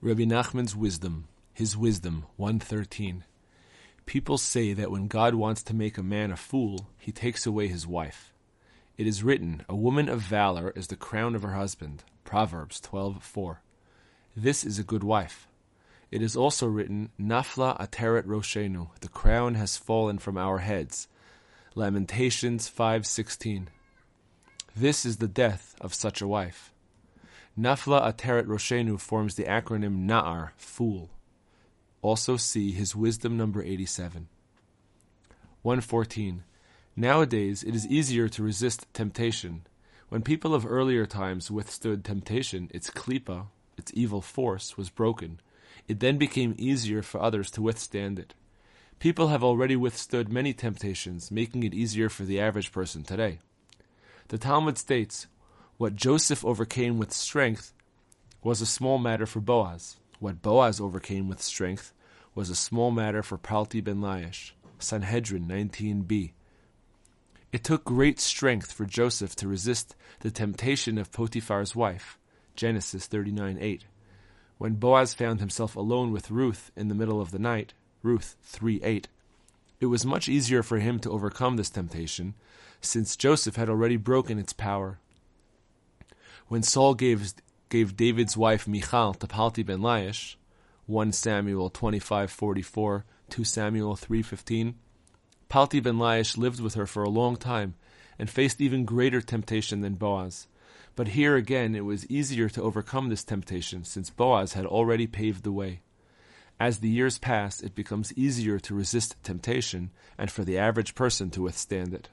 Rabbi Nachman's wisdom, his wisdom, 113. People say that when God wants to make a man a fool, he takes away his wife. It is written, A woman of valor is the crown of her husband. Proverbs 12:4. This is a good wife. It is also written, Nafla ateret roshenu, the crown has fallen from our heads. Lamentations 5:16. This is the death of such a wife. Nafla Ateret Roshenu forms the acronym Na'ar, fool. Also see his wisdom number 87. 114. Nowadays, it is easier to resist temptation. When people of earlier times withstood temptation, its klipa, its evil force, was broken. It then became easier for others to withstand it. People have already withstood many temptations, making it easier for the average person today. The Talmud states, what Joseph overcame with strength was a small matter for Boaz. What Boaz overcame with strength was a small matter for Palti ben Laish. Sanhedrin 19b. It took great strength for Joseph to resist the temptation of Potiphar's wife. Genesis 39:8. When Boaz found himself alone with Ruth in the middle of the night, Ruth 3:8. It was much easier for him to overcome this temptation, since Joseph had already broken its power when Saul gave, gave David's wife Michal to Palti ben Laish, 1 Samuel 25:44, 2 Samuel 3:15, Palti ben Laish lived with her for a long time and faced even greater temptation than Boaz. But here again it was easier to overcome this temptation since Boaz had already paved the way. As the years pass, it becomes easier to resist temptation and for the average person to withstand it.